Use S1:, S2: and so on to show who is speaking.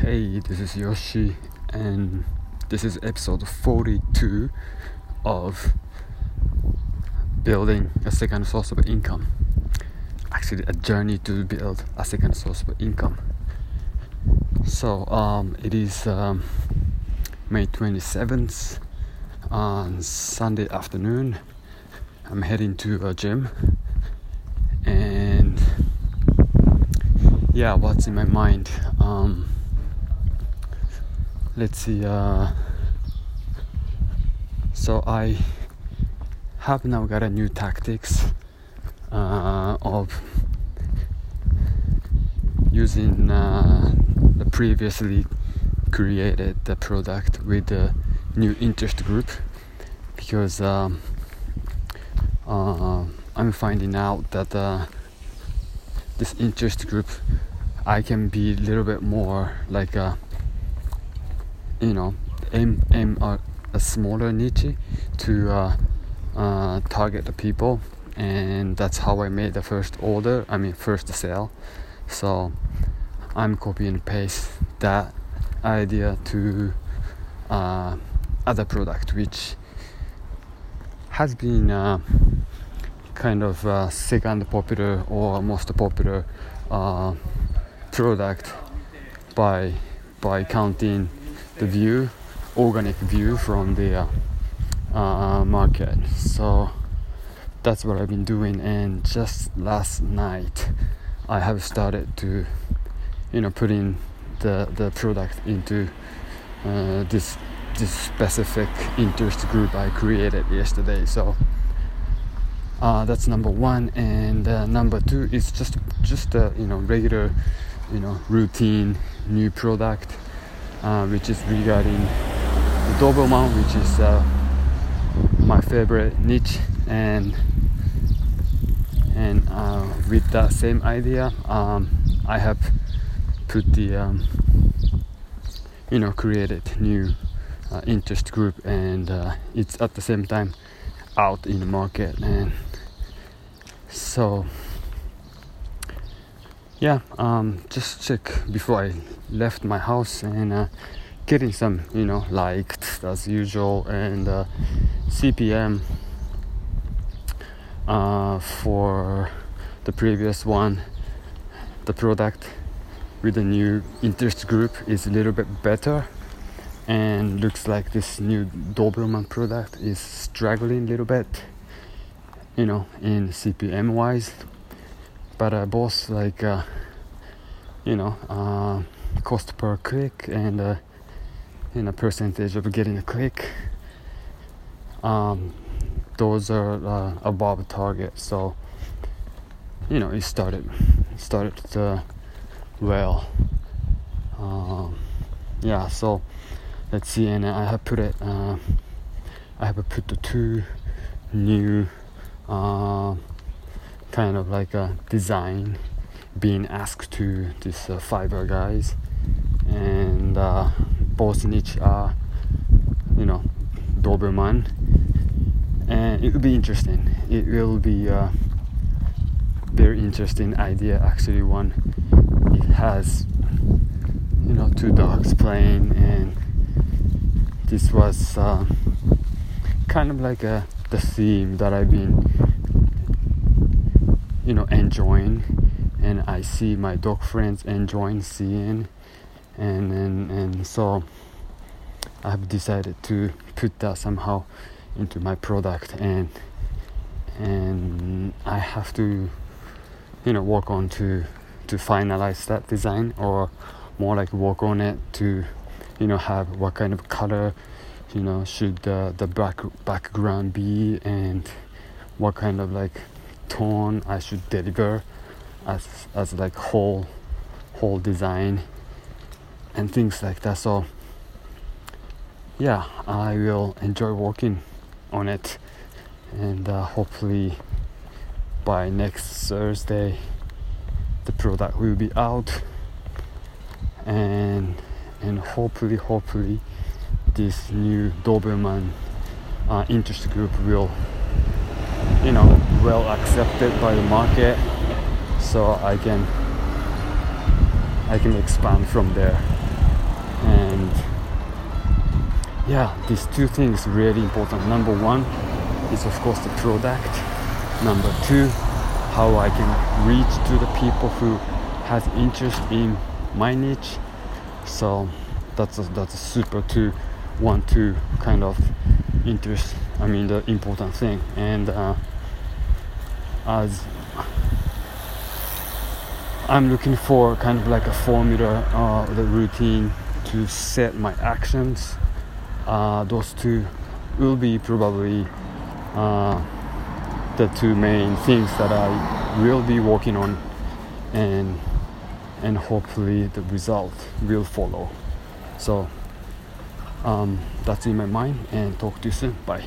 S1: Hey, this is Yoshi, and this is episode 42 of building a second source of income. Actually, a journey to build a second source of income. So, um, it is um, May 27th on Sunday afternoon. I'm heading to a gym, and yeah, what's in my mind? Um, let's see. Uh, so I have now got a new tactics uh, of using uh, the previously created the product with the new interest group because um, uh, I'm finding out that uh, this interest group I can be a little bit more like a you know aim aim a, a smaller niche to uh, uh, target the people. And that's how I made the first order I mean first sale. So I'm copy and paste that idea to uh, other product which has been uh, kind of uh, second popular or most popular uh, product by by counting the view organic view from the uh, market. So that's what I've been doing and just last night I have started to you know putting the the product into uh, this this specific interest group I created yesterday. So uh, that's number one and uh, number two is just just a you know regular you know routine new product uh, which is regarding the Doberman which is uh, my favorite niche and and uh, with that same idea um, I have put the um, you know created new uh, interest group and uh, it's at the same time out in the market and so yeah um, just check before I left my house and uh, getting some you know liked as usual and uh, CPM uh, for the previous one. The product with the new interest group is a little bit better and looks like this new Doberman product is struggling a little bit you know in CPM wise but uh, both like uh, you know uh, cost per click and uh, a percentage of getting a click. Um, those are uh, above target. So you know it started started uh, well. Um, yeah so let's see and I have put it uh, I have put the two new kind of like a design being asked to these uh, Fiverr guys. And uh, both niche are you know Doberman. And it will be interesting. It will be a very interesting idea actually one. It has you know two dogs playing and this was uh, kind of like a the theme that I've been you know enjoying. And I see my dog friends enjoying seeing. And and, and so I have decided to put that somehow into my product. And and I have to you know work on to to finalize that design or more like work on it to you know have what kind of color you know should the the back background be and what kind of like tone I should deliver as as like whole whole design and things like that. So yeah I will enjoy working on it and uh, hopefully by next Thursday the product will be out and and hopefully hopefully this new Doberman uh, interest group will you know well accepted by the market. So I can I can expand from there. And yeah these two things really important. Number one is of course the product. Number two how i can reach to the people who has interest in my niche. So that's a, that's a super two one two kind of interest i mean the important thing. And uh, as i'm looking for kind of like a formula uh, the routine to set my actions. Uh, those two will be probably uh, the two main things that i will be working on and and hopefully the result will follow. So um, that's in my mind and talk to you soon. Bye